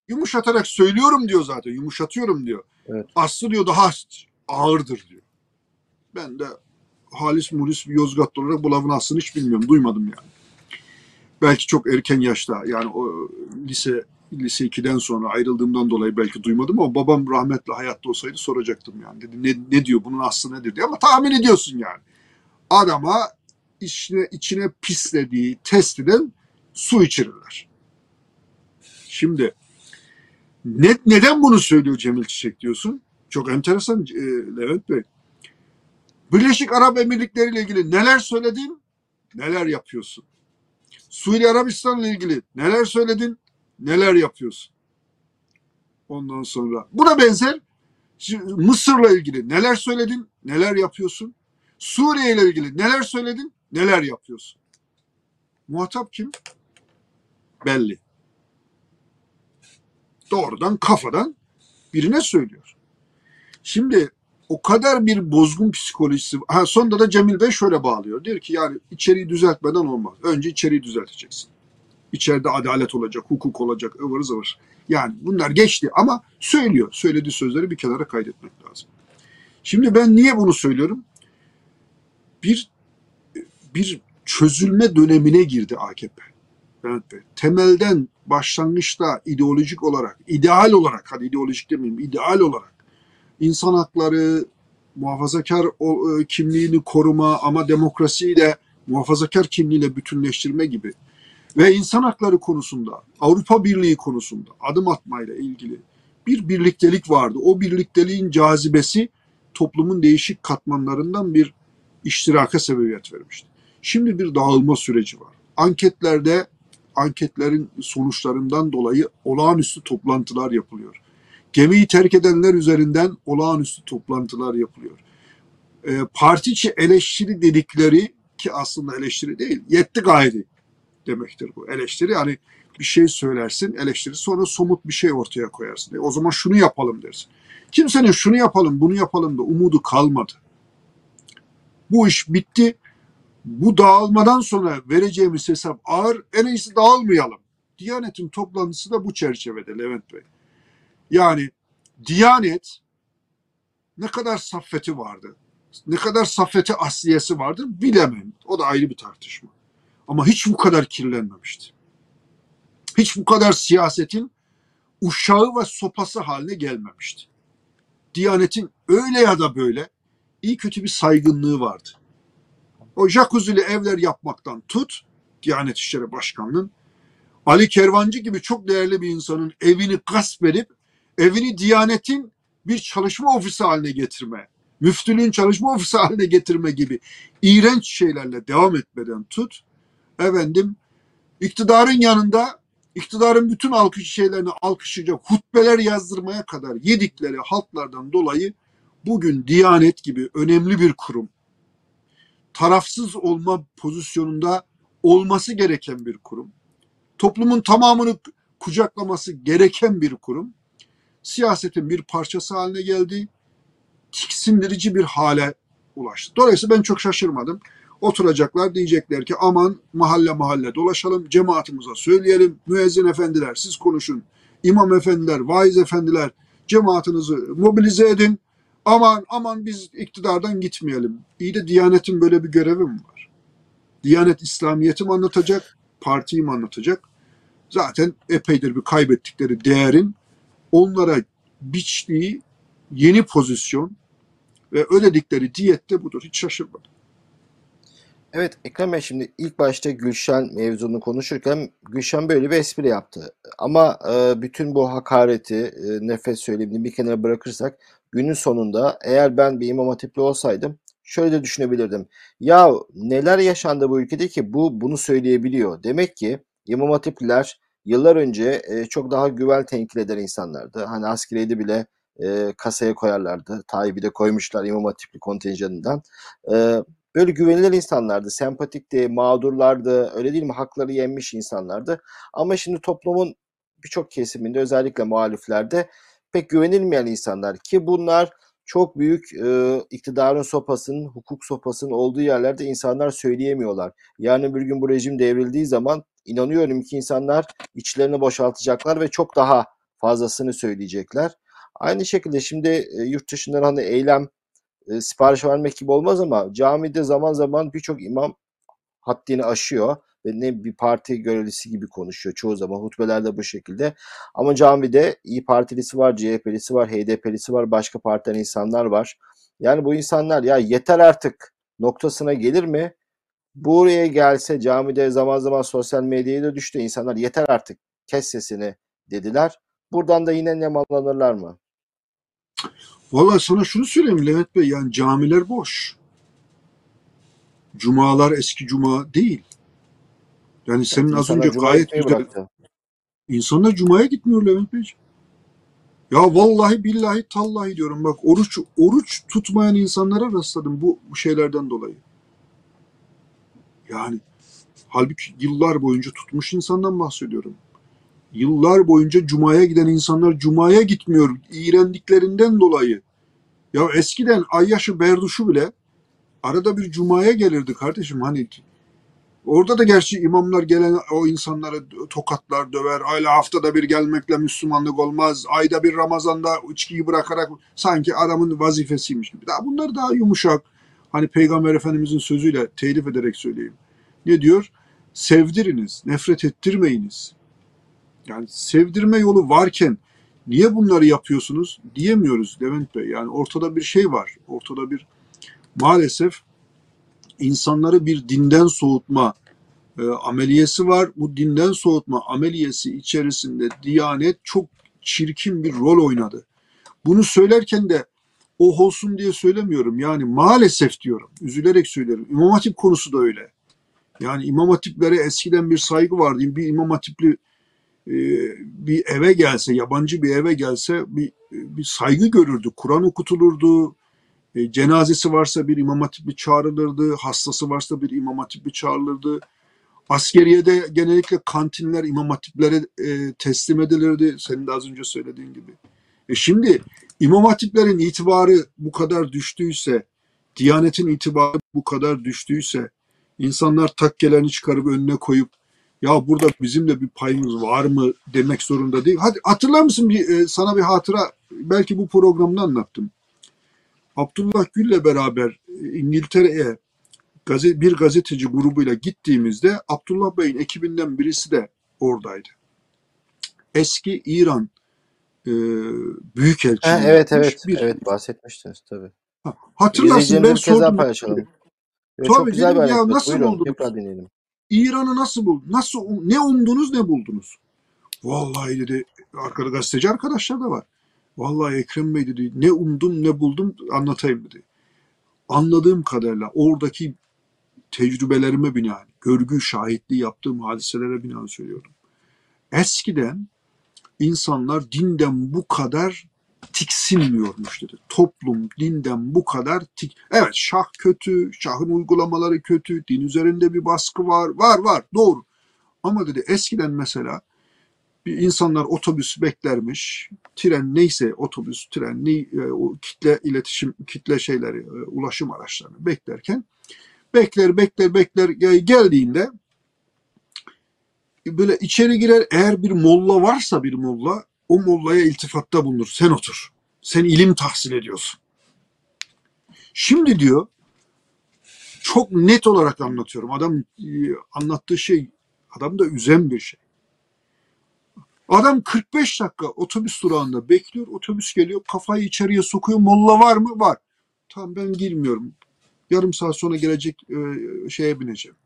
yumuşatarak söylüyorum diyor zaten. Yumuşatıyorum diyor. Evet. Aslı diyor daha ağırdır diyor. Ben de halis mulis bir Yozgatlı olarak bu aslını hiç bilmiyorum. Duymadım yani. Belki çok erken yaşta yani o lise lise 2'den sonra ayrıldığımdan dolayı belki duymadım ama babam rahmetli hayatta olsaydı soracaktım yani. Dedi ne, ne diyor bunun aslı nedir diye ama tahmin ediyorsun yani. Adama içine, içine pislediği testiden su içirirler. Şimdi ne, neden bunu söylüyor Cemil Çiçek diyorsun? Çok enteresan e, Levent Bey. Birleşik Arap Emirlikleri ile ilgili neler söyledin, neler yapıyorsun? Suudi Arabistan ile ilgili neler söyledin, neler yapıyorsun? Ondan sonra buna benzer Mısır'la ilgili neler söyledin, neler yapıyorsun? Suriye ile ilgili neler söyledin, neler yapıyorsun? Muhatap kim? Belli. Doğrudan kafadan birine söylüyor. Şimdi o kadar bir bozgun psikolojisi ha sonunda da Cemil Bey şöyle bağlıyor. Diyor ki yani içeriği düzeltmeden olmaz. Önce içeriği düzelteceksin. İçeride adalet olacak, hukuk olacak, ıvır zıvır. Yani bunlar geçti ama söylüyor. Söylediği sözleri bir kenara kaydetmek lazım. Şimdi ben niye bunu söylüyorum? Bir bir çözülme dönemine girdi AKP. Levent Bey. Temelden başlangıçta ideolojik olarak, ideal olarak, hadi ideolojik demeyeyim, ideal olarak insan hakları, muhafazakar e, kimliğini koruma ama demokrasiyi de muhafazakar kimliğiyle bütünleştirme gibi ve insan hakları konusunda, Avrupa Birliği konusunda adım atmayla ilgili bir birliktelik vardı. O birlikteliğin cazibesi toplumun değişik katmanlarından bir iştiraka sebebiyet vermişti. Şimdi bir dağılma süreci var. Anketlerde anketlerin sonuçlarından dolayı olağanüstü toplantılar yapılıyor. Gemiyi terk edenler üzerinden olağanüstü toplantılar yapılıyor. E, parti içi eleştiri dedikleri ki aslında eleştiri değil, yetti gayri demektir bu. Eleştiri hani bir şey söylersin, eleştiri sonra somut bir şey ortaya koyarsın. E, o zaman şunu yapalım dersin. Kimsenin şunu yapalım, bunu yapalım da umudu kalmadı. Bu iş bitti. Bu dağılmadan sonra vereceğimiz hesap ağır. En iyisi dağılmayalım. Diyanet'in toplantısı da bu çerçevede Levent Bey. Yani Diyanet ne kadar saffeti vardı, ne kadar saffeti asliyesi vardır bilemem. O da ayrı bir tartışma. Ama hiç bu kadar kirlenmemişti. Hiç bu kadar siyasetin uşağı ve sopası haline gelmemişti. Diyanetin öyle ya da böyle iyi kötü bir saygınlığı vardı. O jacuzzi'li evler yapmaktan tut, Diyanet İşleri Başkanı'nın Ali Kervancı gibi çok değerli bir insanın evini gasp edip evini Diyanet'in bir çalışma ofisi haline getirme, müftülüğün çalışma ofisi haline getirme gibi iğrenç şeylerle devam etmeden tut, efendim iktidarın yanında iktidarın bütün alkış şeylerini alkışlayacak hutbeler yazdırmaya kadar yedikleri halklardan dolayı bugün Diyanet gibi önemli bir kurum, tarafsız olma pozisyonunda olması gereken bir kurum, toplumun tamamını kucaklaması gereken bir kurum, siyasetin bir parçası haline geldi, tiksindirici bir hale ulaştı. Dolayısıyla ben çok şaşırmadım. Oturacaklar diyecekler ki aman mahalle mahalle dolaşalım, cemaatimize söyleyelim, müezzin efendiler siz konuşun, imam efendiler, vaiz efendiler cemaatinizi mobilize edin, aman aman biz iktidardan gitmeyelim. İyi de Diyanet'in böyle bir görevi mi var? Diyanet İslamiyet'i mi anlatacak, partiyi mi anlatacak? Zaten epeydir bir kaybettikleri değerin onlara biçtiği yeni pozisyon ve ödedikleri diyette budur. Hiç şaşırmadım. Evet Ekrem Bey şimdi ilk başta Gülşen mevzunu konuşurken Gülşen böyle bir espri yaptı. Ama e, bütün bu hakareti, e, nefes söylemini bir kenara bırakırsak günün sonunda eğer ben bir İmam Hatipli olsaydım şöyle de düşünebilirdim. Ya neler yaşandı bu ülkede ki bu bunu söyleyebiliyor. Demek ki İmam Hatipliler yıllar önce e, çok daha güven tenkil eden insanlardı. Hani askeriyede bile e, kasaya koyarlardı. Tayyip'i de koymuşlar İmam Hatipli kontenjanından. E, böyle güvenilir insanlardı, sempatikti, mağdurlardı, öyle değil mi? Hakları yenmiş insanlardı. Ama şimdi toplumun birçok kesiminde özellikle muhaliflerde pek güvenilmeyen insanlar ki bunlar çok büyük e, iktidarın sopasının, hukuk sopasının olduğu yerlerde insanlar söyleyemiyorlar. Yani bir gün bu rejim devrildiği zaman inanıyorum ki insanlar içlerini boşaltacaklar ve çok daha fazlasını söyleyecekler. Aynı şekilde şimdi e, yurt dışından hani eylem e, sipariş vermek gibi olmaz ama camide zaman zaman birçok imam haddini aşıyor ve ne bir parti görevlisi gibi konuşuyor çoğu zaman hutbelerde bu şekilde. Ama camide İyi Partilisi var, CHP'lisi var, HDP'lisi var, başka partiden insanlar var. Yani bu insanlar ya yeter artık noktasına gelir mi? Buraya gelse camide zaman zaman sosyal medyaya da düştü insanlar yeter artık kes sesini dediler. Buradan da yine nemalanırlar mı? Vallahi sana şunu söyleyeyim Levent Bey yani camiler boş. Cumalar eski cuma değil. Yani senin az önce gayet güzel. bıraktı. İnsanlar cumaya gitmiyor Levent Beyciğim. Ya vallahi billahi tallahi diyorum bak oruç oruç tutmayan insanlara rastladım bu, bu şeylerden dolayı. Yani halbuki yıllar boyunca tutmuş insandan bahsediyorum. Yıllar boyunca cumaya giden insanlar cumaya gitmiyor iğrendiklerinden dolayı. Ya eskiden Ayyaşı Berduş'u bile arada bir cumaya gelirdi kardeşim hani Orada da gerçi imamlar gelen o insanları tokatlar, döver. Ayla haftada bir gelmekle Müslümanlık olmaz. Ayda bir Ramazan'da içkiyi bırakarak sanki adamın vazifesiymiş gibi. Daha bunları daha yumuşak. Hani Peygamber Efendimizin sözüyle telif ederek söyleyeyim. Ne diyor? Sevdiriniz, nefret ettirmeyiniz. Yani sevdirme yolu varken niye bunları yapıyorsunuz diyemiyoruz Levent Bey. Yani ortada bir şey var. Ortada bir maalesef insanları bir dinden soğutma e, ameliyesi var. Bu dinden soğutma ameliyesi içerisinde Diyanet çok çirkin bir rol oynadı. Bunu söylerken de o olsun diye söylemiyorum. Yani maalesef diyorum. Üzülerek söylerim. İmam Hatip konusu da öyle. Yani imam hatiplere eskiden bir saygı vardı. Bir imam hatipli e, bir eve gelse, yabancı bir eve gelse bir, bir saygı görürdü. Kur'an okutulurdu. E, cenazesi varsa bir imam hatipli çağrılırdı. Hastası varsa bir imam hatipli çağrılırdı. Askeriyede genellikle kantinler imam hatiplere e, teslim edilirdi. Senin de az önce söylediğin gibi. E şimdi imam hatiplerin itibarı bu kadar düştüyse, Diyanetin itibarı bu kadar düştüyse, insanlar takkelerini çıkarıp önüne koyup ya burada bizim de bir payımız var mı demek zorunda değil. Hadi hatırlar mısın bir, e, sana bir hatıra belki bu programda anlattım. Abdullah Gül'le beraber e, İngiltere'ye bir gazeteci grubuyla gittiğimizde Abdullah Bey'in ekibinden birisi de oradaydı. Eski İran e, büyükelçisi. Ha, evet evet bir, evet bahsetmiştiniz tabii. Ha, hatırlarsın ben sordum. paylaşalım. Evet, çok güzel bir ya nasıl Buyurun, buldunuz? Tekrar dinleyelim. İran'ı nasıl buldunuz? Nasıl ne umdunuz ne buldunuz? Vallahi dedi arkada gazeteci arkadaşlar da var. Vallahi Ekrem Bey dedi ne umdum ne buldum anlatayım dedi. Anladığım kadarıyla oradaki tecrübelerime binaen, görgü şahitliği yaptığım hadiselere binaen söylüyorum. Eskiden insanlar dinden bu kadar tiksinmiyormuş dedi. Toplum dinden bu kadar tik... Evet şah kötü, şahın uygulamaları kötü, din üzerinde bir baskı var, var var doğru. Ama dedi eskiden mesela bir insanlar otobüs beklermiş, tren neyse otobüs, tren, ne, e, o kitle iletişim, kitle şeyleri, e, ulaşım araçlarını beklerken bekler, bekler, bekler geldiğinde böyle içeri girer eğer bir molla varsa bir molla o mollaya iltifatta bulunur. Sen otur. Sen ilim tahsil ediyorsun. Şimdi diyor çok net olarak anlatıyorum. Adam e, anlattığı şey adam da üzen bir şey. Adam 45 dakika otobüs durağında bekliyor. Otobüs geliyor. Kafayı içeriye sokuyor. Molla var mı? Var. Tamam ben girmiyorum. Yarım saat sonra gelecek e, şeye bineceğim.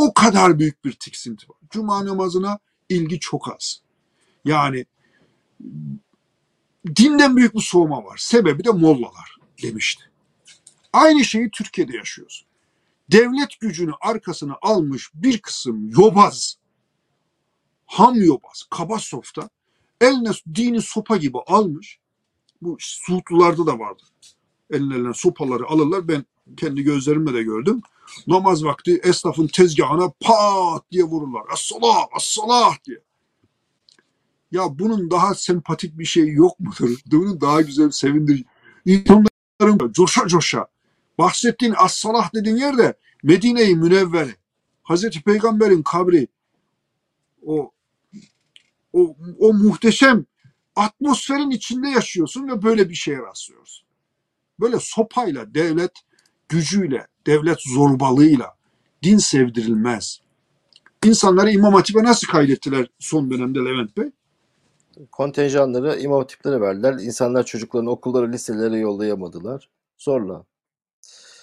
O kadar büyük bir tiksinti var. Cuma namazına ilgi çok az. Yani dinden büyük bir soğuma var. Sebebi de mollalar demişti. Aynı şeyi Türkiye'de yaşıyoruz. Devlet gücünü arkasına almış bir kısım yobaz, ham yobaz, kaba softa eline dini sopa gibi almış. Bu Suudlularda da vardı. Eline sopaları alırlar. Ben kendi gözlerimle de gördüm. Namaz vakti esnafın tezgahına pat diye vururlar. As-salah, as-salah diye. Ya bunun daha sempatik bir şey yok mudur? Bunun daha güzel sevindirici. İnsanların coşa coşa bahsettiğin as-salah dediğin yerde Medine-i Münevvere. Hazreti Peygamber'in kabri o o, o muhteşem atmosferin içinde yaşıyorsun ve böyle bir şeye rastlıyorsun. Böyle sopayla, devlet gücüyle, devlet zorbalığıyla din sevdirilmez. İnsanları İmam Hatip'e nasıl kaydettiler son dönemde Levent Bey? kontenjanları imam hatiplere verdiler. İnsanlar çocuklarını okullara, liselere yollayamadılar. Zorla.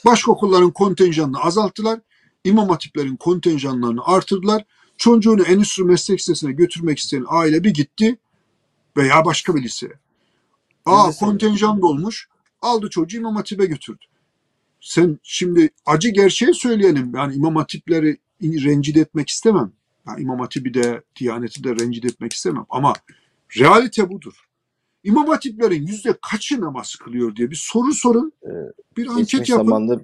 Başka okulların kontenjanını azalttılar. İmam hatiplerin kontenjanlarını artırdılar. Çocuğunu endüstri meslek lisesine götürmek isteyen aile bir gitti veya başka bir liseye. Aa kontenjan dolmuş. Aldı çocuğu İmam Hatip'e götürdü. Sen şimdi acı gerçeği söyleyelim. Yani İmam Hatipleri rencide etmek istemem. Yani İmam Hatip'i de, Diyanet'i de rencide etmek istemem. Ama Realite budur. İmam hatiplerin yüzde kaçı namaz kılıyor diye bir soru sorun. Ee, bir anket Geçmiş yapın. zamanda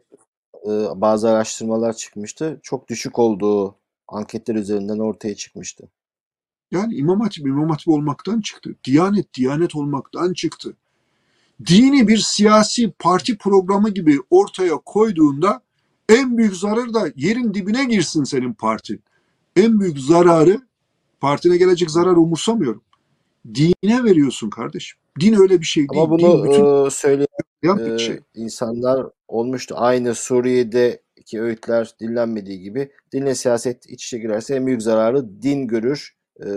e, bazı araştırmalar çıkmıştı. Çok düşük olduğu anketler üzerinden ortaya çıkmıştı. Yani İmam Hatip İmam Hatip olmaktan çıktı. Diyanet Diyanet olmaktan çıktı. Dini bir siyasi parti programı gibi ortaya koyduğunda en büyük zararı da yerin dibine girsin senin partin. En büyük zararı partine gelecek zararı umursamıyorum dine veriyorsun kardeşim. Din öyle bir şey değil. Ama bunu Din bütün... e, söyleyen e, şey. insanlar olmuştu. Aynı Suriye'deki öğütler dinlenmediği gibi dinle siyaset iç içe girerse en büyük zararı din görür e,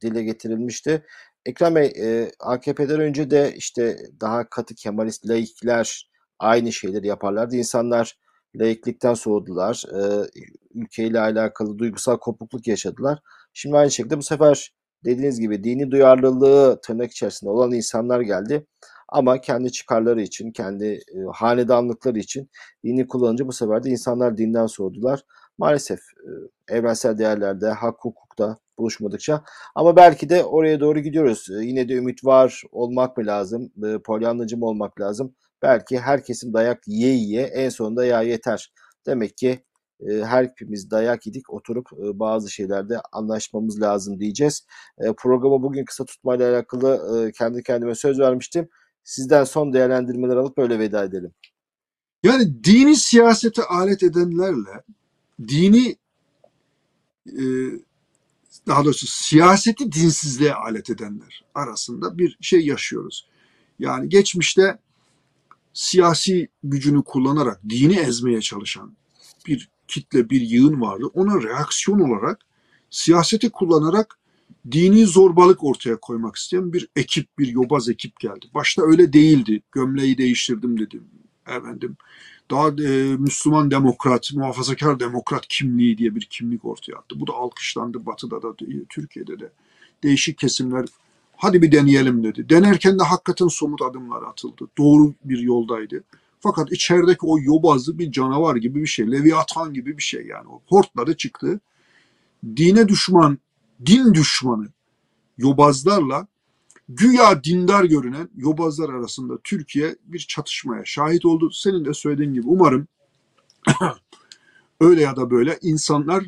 dile getirilmişti. Ekrem Bey e, AKP'den önce de işte daha katı Kemalist laikler aynı şeyleri yaparlardı. İnsanlar laiklikten soğudular. E, ülkeyle alakalı duygusal kopukluk yaşadılar. Şimdi aynı şekilde bu sefer dediğiniz gibi dini duyarlılığı tırnak içerisinde olan insanlar geldi. Ama kendi çıkarları için, kendi e, hanedanlıkları için dini kullanınca bu sefer de insanlar dinden soğudular. maalesef e, evrensel değerlerde, hak hukukta buluşmadıkça ama belki de oraya doğru gidiyoruz. E, yine de ümit var olmak mı lazım? E, polyanlıcı mı olmak lazım? Belki herkesin dayak yiye yiye en sonunda ya yeter. Demek ki e, her hepimiz dayak yedik oturup e, bazı şeylerde anlaşmamız lazım diyeceğiz. E, programı bugün kısa tutmayla alakalı kendi kendime söz vermiştim. Sizden son değerlendirmeler alıp böyle veda edelim. Yani dini siyasete alet edenlerle dini e, daha doğrusu siyaseti dinsizliğe alet edenler arasında bir şey yaşıyoruz. Yani geçmişte siyasi gücünü kullanarak dini ezmeye çalışan bir kitle, bir yığın vardı. Ona reaksiyon olarak siyaseti kullanarak dini zorbalık ortaya koymak isteyen bir ekip, bir yobaz ekip geldi. Başta öyle değildi. Gömleği değiştirdim dedim. Efendim daha e, Müslüman demokrat, muhafazakar demokrat kimliği diye bir kimlik ortaya attı. Bu da alkışlandı Batı'da da, Türkiye'de de. Değişik kesimler hadi bir deneyelim dedi. Denerken de hakikaten somut adımlar atıldı. Doğru bir yoldaydı. Fakat içerideki o yobazlı bir canavar gibi bir şey, Leviathan gibi bir şey yani. O hortladı çıktı. Dine düşman, din düşmanı yobazlarla güya dindar görünen yobazlar arasında Türkiye bir çatışmaya şahit oldu. Senin de söylediğin gibi umarım öyle ya da böyle insanlar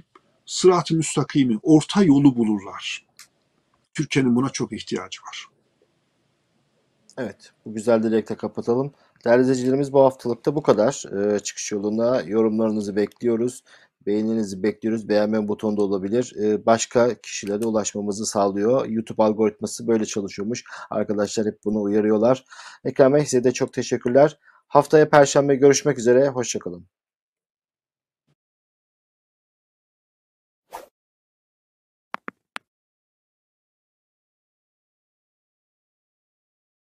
sırat-ı müstakimi, orta yolu bulurlar. Türkiye'nin buna çok ihtiyacı var. Evet, bu güzel dilekle kapatalım. Değerli izleyicilerimiz bu haftalıkta bu kadar. Ee, çıkış yoluna yorumlarınızı bekliyoruz. Beğeninizi bekliyoruz. Beğenme butonu da olabilir. Ee, başka kişilere ulaşmamızı sağlıyor. YouTube algoritması böyle çalışıyormuş. Arkadaşlar hep bunu uyarıyorlar. Ekrem Bey size de çok teşekkürler. Haftaya Perşembe görüşmek üzere. Hoşçakalın.